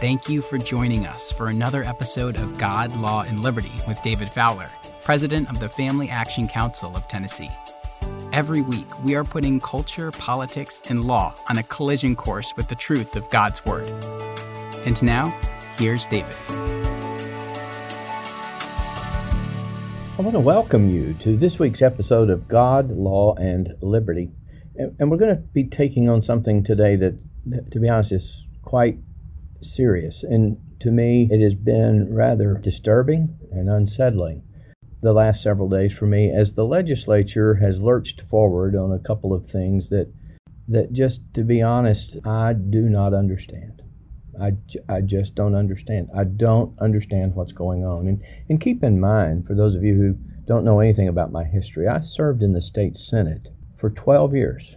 Thank you for joining us for another episode of God, Law, and Liberty with David Fowler, President of the Family Action Council of Tennessee. Every week, we are putting culture, politics, and law on a collision course with the truth of God's Word. And now, here's David. I want to welcome you to this week's episode of God, Law, and Liberty. And, we're going to be taking on something today that, to be honest, is quite serious. And to me, it has been rather disturbing and unsettling the last several days for me as the legislature has lurched forward on a couple of things that that just to be honest I do not understand. I, I just don't understand. I don't understand what's going on. And, and keep in mind, for those of you who don't know anything about my history, I served in the state senate for 12 years.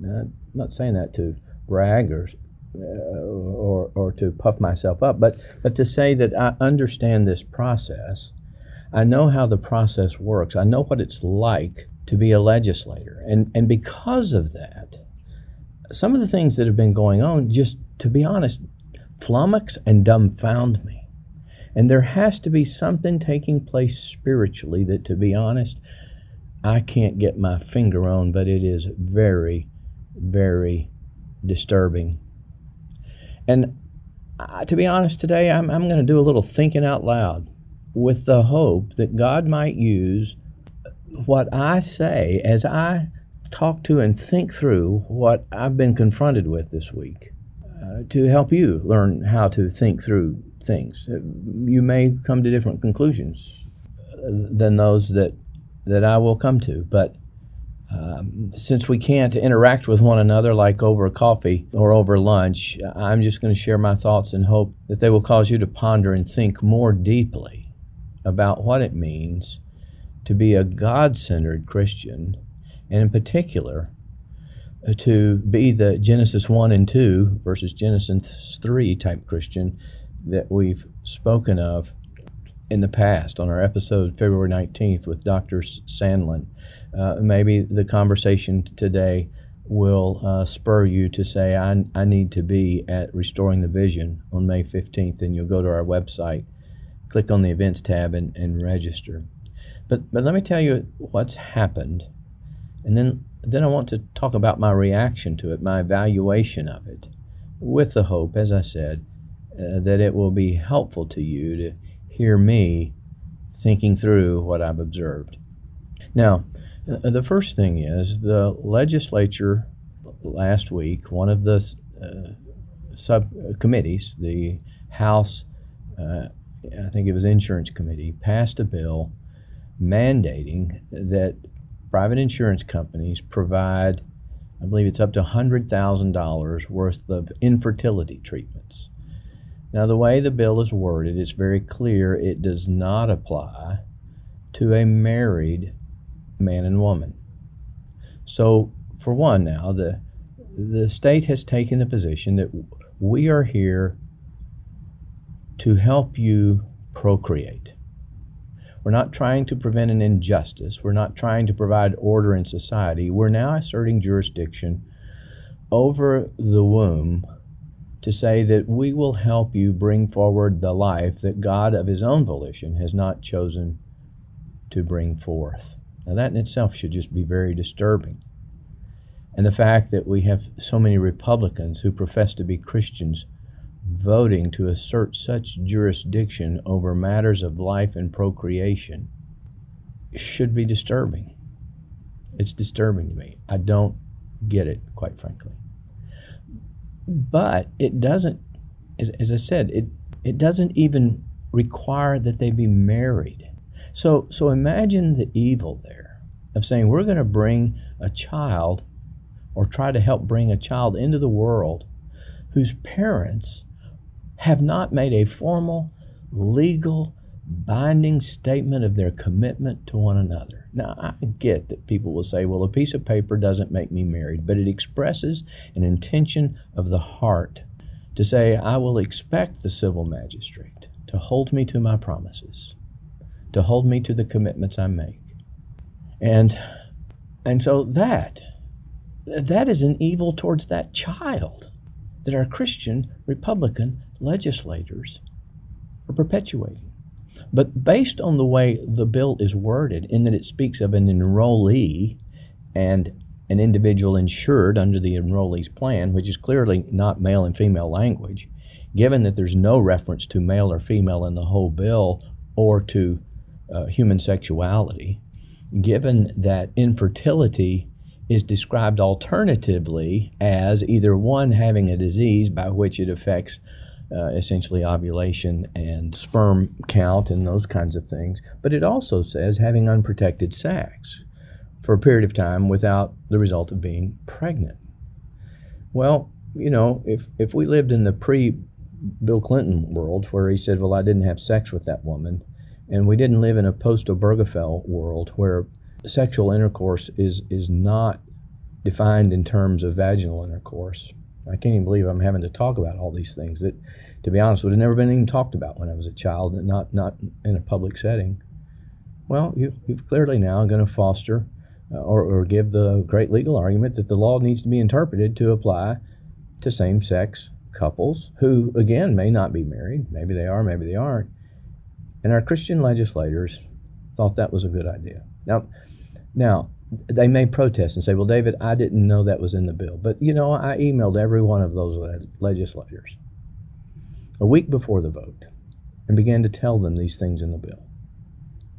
Now, I'm not saying that to brag or uh, or, or to puff myself up, but, but to say that I understand this process. I know how the process works. I know what it's like to be a legislator. And, and because of that, some of the things that have been going on, just to be honest, flummox and dumbfound me. And there has to be something taking place spiritually that, to be honest, I can't get my finger on, but it is very, very disturbing and uh, to be honest, today I'm, I'm going to do a little thinking out loud with the hope that God might use what I say as I talk to and think through what I've been confronted with this week uh, to help you learn how to think through things. Uh, you may come to different conclusions uh, than those that that I will come to, but um, since we can't interact with one another like over coffee or over lunch, I'm just going to share my thoughts and hope that they will cause you to ponder and think more deeply about what it means to be a God centered Christian, and in particular, uh, to be the Genesis 1 and 2 versus Genesis 3 type Christian that we've spoken of in the past on our episode February 19th with Dr. Sandlin. Uh, maybe the conversation today will uh, spur you to say, I, I need to be at Restoring the Vision on May 15th, and you'll go to our website, click on the events tab, and, and register. But, but let me tell you what's happened, and then, then I want to talk about my reaction to it, my evaluation of it, with the hope, as I said, uh, that it will be helpful to you to hear me thinking through what I've observed. Now, uh, the first thing is the legislature last week, one of the uh, subcommittees, the House, uh, I think it was Insurance Committee, passed a bill mandating that private insurance companies provide, I believe it's up to $100,000 worth of infertility treatments. Now, the way the bill is worded, it's very clear it does not apply to a married man and woman. So, for one, now, the, the state has taken the position that we are here to help you procreate. We're not trying to prevent an injustice. We're not trying to provide order in society. We're now asserting jurisdiction over the womb to say that we will help you bring forward the life that God, of His own volition, has not chosen to bring forth. Now, that in itself should just be very disturbing. And the fact that we have so many Republicans who profess to be Christians voting to assert such jurisdiction over matters of life and procreation should be disturbing. It's disturbing to me. I don't get it, quite frankly. But it doesn't, as, as I said, it, it doesn't even require that they be married. So, so imagine the evil there of saying we're going to bring a child or try to help bring a child into the world whose parents have not made a formal, legal, binding statement of their commitment to one another. Now, I get that people will say, well, a piece of paper doesn't make me married, but it expresses an intention of the heart to say, I will expect the civil magistrate to hold me to my promises, to hold me to the commitments I make. And, and so that, that is an evil towards that child that our Christian Republican legislators are perpetuating. But based on the way the bill is worded, in that it speaks of an enrollee and an individual insured under the enrollee's plan, which is clearly not male and female language, given that there's no reference to male or female in the whole bill or to uh, human sexuality, given that infertility is described alternatively as either one having a disease by which it affects uh, essentially ovulation and sperm count and those kinds of things, but it also says having unprotected sex for a period of time without the result of being pregnant. Well, you know, if, if we lived in the pre Bill Clinton world where he said, Well, I didn't have sex with that woman, and we didn't live in a post Obergefell world where sexual intercourse is, is not defined in terms of vaginal intercourse. I can't even believe I'm having to talk about all these things that, to be honest, would have never been even talked about when I was a child, and not, not in a public setting. Well, you, you've clearly now going to foster uh, or, or give the great legal argument that the law needs to be interpreted to apply to same sex couples who, again, may not be married. Maybe they are, maybe they aren't. And our Christian legislators thought that was a good idea. Now, now they may protest and say, "Well, David, I didn't know that was in the bill." But you know, I emailed every one of those legislators a week before the vote and began to tell them these things in the bill,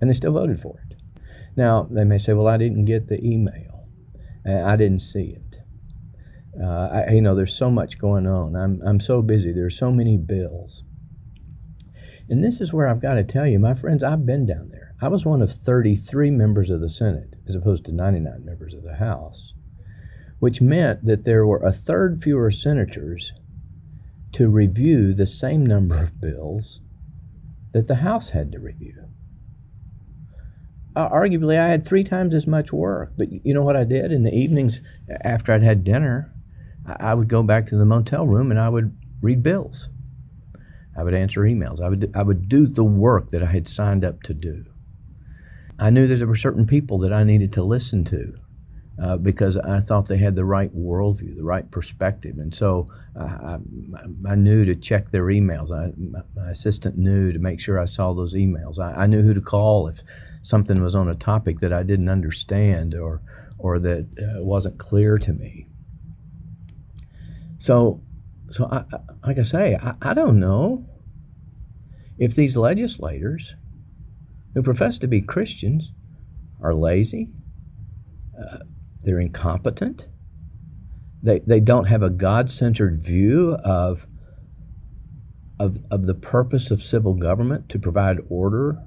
and they still voted for it. Now they may say, "Well, I didn't get the email, I didn't see it." Uh, I, you know, there's so much going on. I'm I'm so busy. There's so many bills. And this is where I've got to tell you, my friends, I've been down there. I was one of 33 members of the Senate, as opposed to 99 members of the House, which meant that there were a third fewer senators to review the same number of bills that the House had to review. Uh, arguably, I had three times as much work. But you know what I did? In the evenings after I'd had dinner, I would go back to the motel room and I would read bills. I would answer emails. I would, I would do the work that I had signed up to do. I knew that there were certain people that I needed to listen to uh, because I thought they had the right worldview, the right perspective. And so I, I, knew to check their emails. I, my, assistant knew to make sure I saw those emails. I, I, knew who to call if something was on a topic that I didn't understand or, or that uh, wasn't clear to me. So, so I, like I say, I, I don't know if these legislators who profess to be Christians are lazy, uh, they're incompetent, they, they don't have a God centered view of, of, of the purpose of civil government to provide order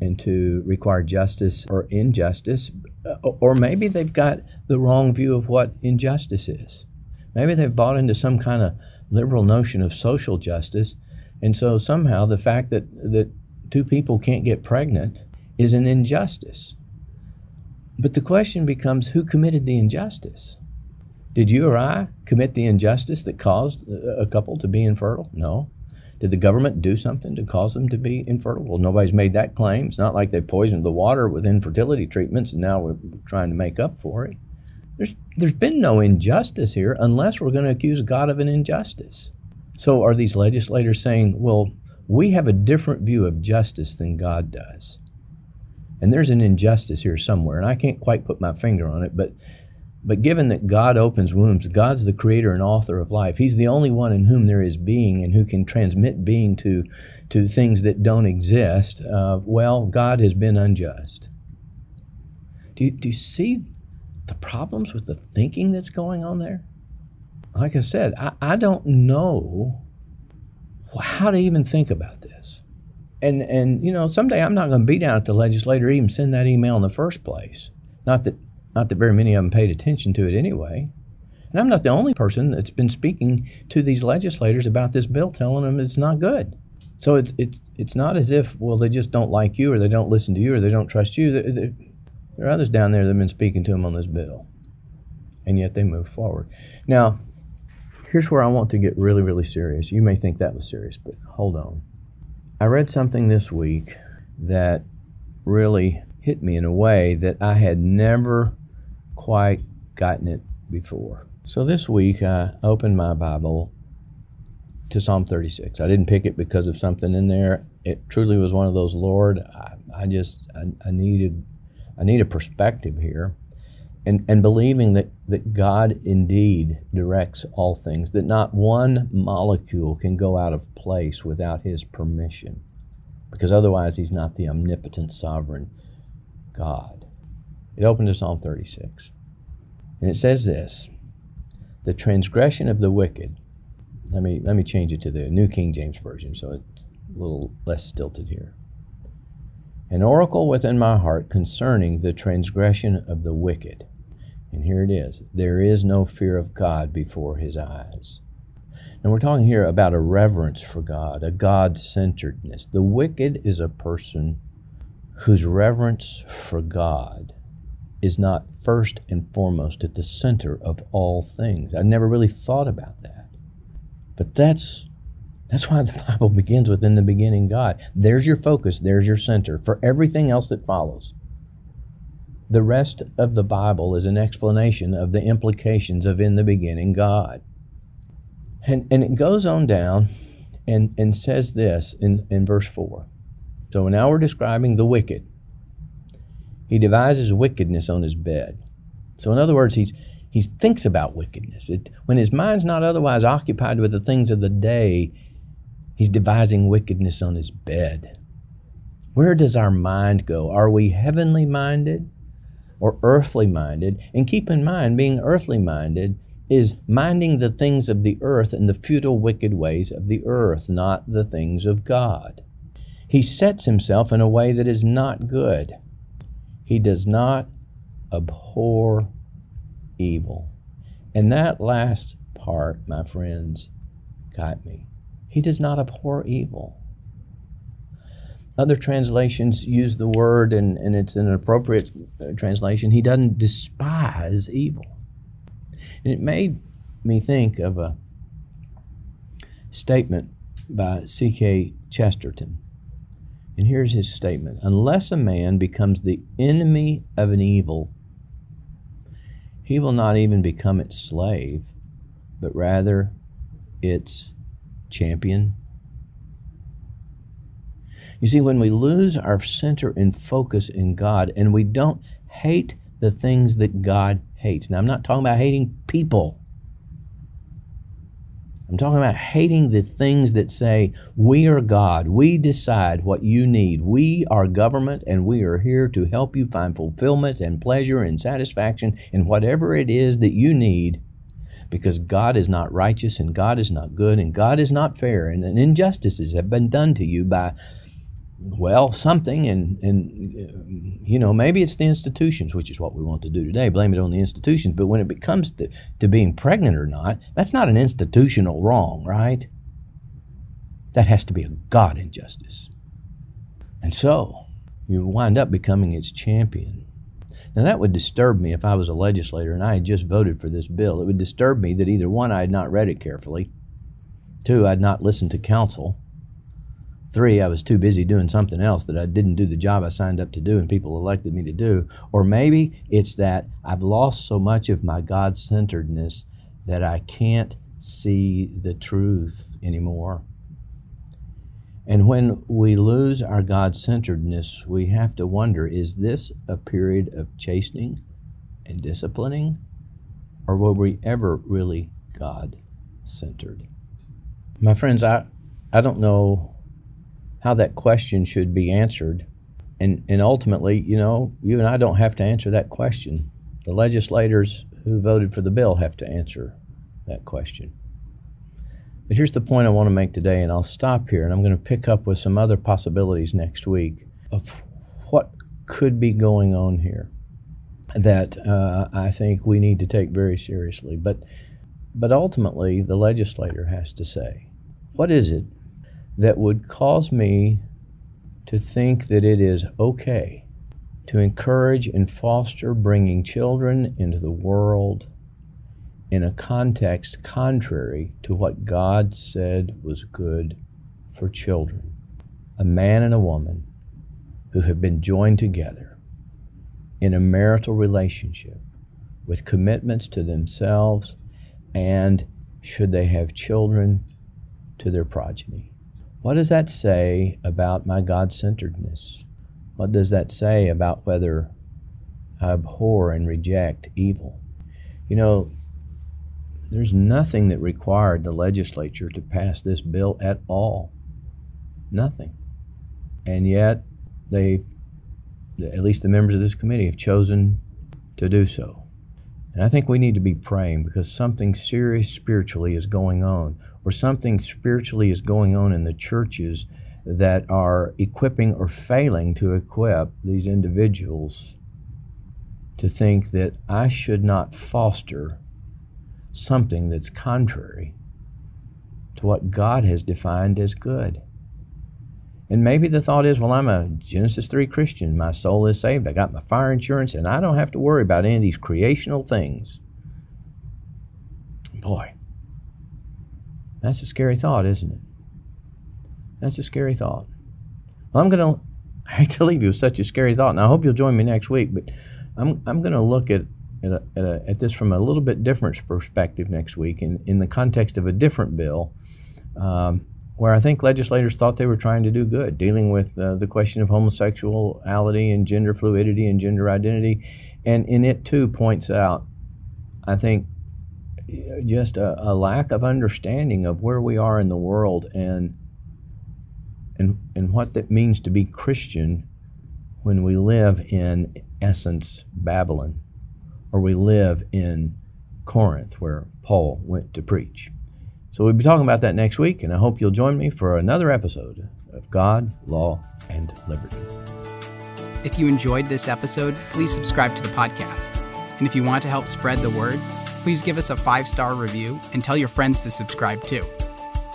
and to require justice or injustice, uh, or maybe they've got the wrong view of what injustice is. Maybe they've bought into some kind of liberal notion of social justice, and so somehow the fact that, that two people can't get pregnant is an injustice. But the question becomes who committed the injustice? Did you or I commit the injustice that caused a couple to be infertile? No. Did the government do something to cause them to be infertile? Well, nobody's made that claim. It's not like they poisoned the water with infertility treatments and now we're trying to make up for it. There's, there's been no injustice here unless we're going to accuse God of an injustice. So are these legislators saying, well, we have a different view of justice than God does. And there's an injustice here somewhere, and I can't quite put my finger on it, but but given that God opens wombs, God's the creator and author of life. He's the only one in whom there is being and who can transmit being to, to things that don't exist. Uh, well, God has been unjust. Do you, do you see the problems with the thinking that's going on there? Like I said, I, I don't know how to even think about this. And and you know, someday I'm not going to be down at the legislature or even send that email in the first place. Not that not that very many of them paid attention to it anyway. And I'm not the only person that's been speaking to these legislators about this bill, telling them it's not good. So it's it's it's not as if well they just don't like you or they don't listen to you or they don't trust you. There, there, there are others down there that have been speaking to them on this bill, and yet they move forward. Now, Here's where I want to get really, really serious. You may think that was serious, but hold on. I read something this week that really hit me in a way that I had never quite gotten it before. So this week I opened my Bible to Psalm 36. I didn't pick it because of something in there. It truly was one of those, Lord, I, I just, I, I needed, I need a perspective here. And, and believing that, that God indeed directs all things, that not one molecule can go out of place without His permission, because otherwise He's not the omnipotent, sovereign God. It opened to Psalm 36. And it says this The transgression of the wicked let me let me change it to the New King James Version so it's a little less stilted here. An oracle within my heart concerning the transgression of the wicked. And here it is. There is no fear of God before his eyes. And we're talking here about a reverence for God, a God centeredness. The wicked is a person whose reverence for God is not first and foremost at the center of all things. I never really thought about that. But that's that's why the Bible begins with in the beginning God. There's your focus, there's your center for everything else that follows. The rest of the Bible is an explanation of the implications of in the beginning God. And, and it goes on down and, and says this in, in verse 4. So now we're describing the wicked. He devises wickedness on his bed. So, in other words, he's, he thinks about wickedness. It, when his mind's not otherwise occupied with the things of the day, he's devising wickedness on his bed. Where does our mind go? Are we heavenly minded or earthly minded? And keep in mind, being earthly minded is minding the things of the earth and the futile, wicked ways of the earth, not the things of God. He sets himself in a way that is not good. He does not abhor evil. And that last part, my friends, got me. He does not abhor evil. Other translations use the word, and, and it's an appropriate uh, translation. He doesn't despise evil. And it made me think of a statement by G.K. Chesterton. And here's his statement Unless a man becomes the enemy of an evil, he will not even become its slave, but rather its champion. You see, when we lose our center and focus in God and we don't hate the things that God hates. Now, I'm not talking about hating people. I'm talking about hating the things that say, We are God. We decide what you need. We are government, and we are here to help you find fulfillment and pleasure and satisfaction in whatever it is that you need because God is not righteous and God is not good and God is not fair and, and injustices have been done to you by well, something, and and uh, you know maybe it's the institutions, which is what we want to do today. Blame it on the institutions. But when it comes to to being pregnant or not, that's not an institutional wrong, right? That has to be a God injustice. And so you wind up becoming its champion. Now that would disturb me if I was a legislator and I had just voted for this bill. It would disturb me that either one, I had not read it carefully, two, I'd not listened to counsel Three, I was too busy doing something else that I didn't do the job I signed up to do and people elected me to do. Or maybe it's that I've lost so much of my God centeredness that I can't see the truth anymore. And when we lose our God centeredness, we have to wonder is this a period of chastening and disciplining? Or were we ever really God centered? My friends, I, I don't know how that question should be answered. And, and ultimately, you know, you and I don't have to answer that question. The legislators who voted for the bill have to answer that question. But here's the point I want to make today, and I'll stop here, and I'm going to pick up with some other possibilities next week of what could be going on here that uh, I think we need to take very seriously. But, but ultimately, the legislator has to say, what is it that would cause me to think that it is okay to encourage and foster bringing children into the world in a context contrary to what God said was good for children. A man and a woman who have been joined together in a marital relationship with commitments to themselves and, should they have children, to their progeny. What does that say about my God centeredness? What does that say about whether I abhor and reject evil? You know, there's nothing that required the legislature to pass this bill at all. Nothing. And yet, they, at least the members of this committee, have chosen to do so. And I think we need to be praying because something serious spiritually is going on, or something spiritually is going on in the churches that are equipping or failing to equip these individuals to think that I should not foster something that's contrary to what God has defined as good. And maybe the thought is, well, I'm a Genesis 3 Christian. My soul is saved. I got my fire insurance, and I don't have to worry about any of these creational things. Boy, that's a scary thought, isn't it? That's a scary thought. Well, I'm going to, I hate to leave you with such a scary thought, and I hope you'll join me next week, but I'm, I'm going to look at, at, a, at, a, at, this from a little bit different perspective next week in, in the context of a different bill. Um, where I think legislators thought they were trying to do good, dealing with uh, the question of homosexuality and gender fluidity and gender identity. And in it, too, points out, I think, just a, a lack of understanding of where we are in the world and, and, and what that means to be Christian when we live in essence Babylon or we live in Corinth where Paul went to preach. So we'll be talking about that next week, and I hope you'll join me for another episode of God, Law, and Liberty. If you enjoyed this episode, please subscribe to the podcast. And if you want to help spread the word, please give us a five star review and tell your friends to subscribe too.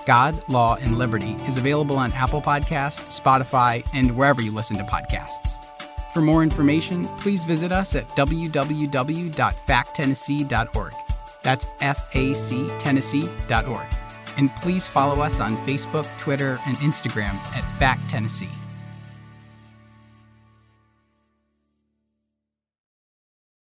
God, Law, and Liberty is available on Apple Podcasts, Spotify, and wherever you listen to podcasts. For more information, please visit us at www.facttennessee.org. That's factennessee.org. And please follow us on Facebook, Twitter, and Instagram at Fact Tennessee.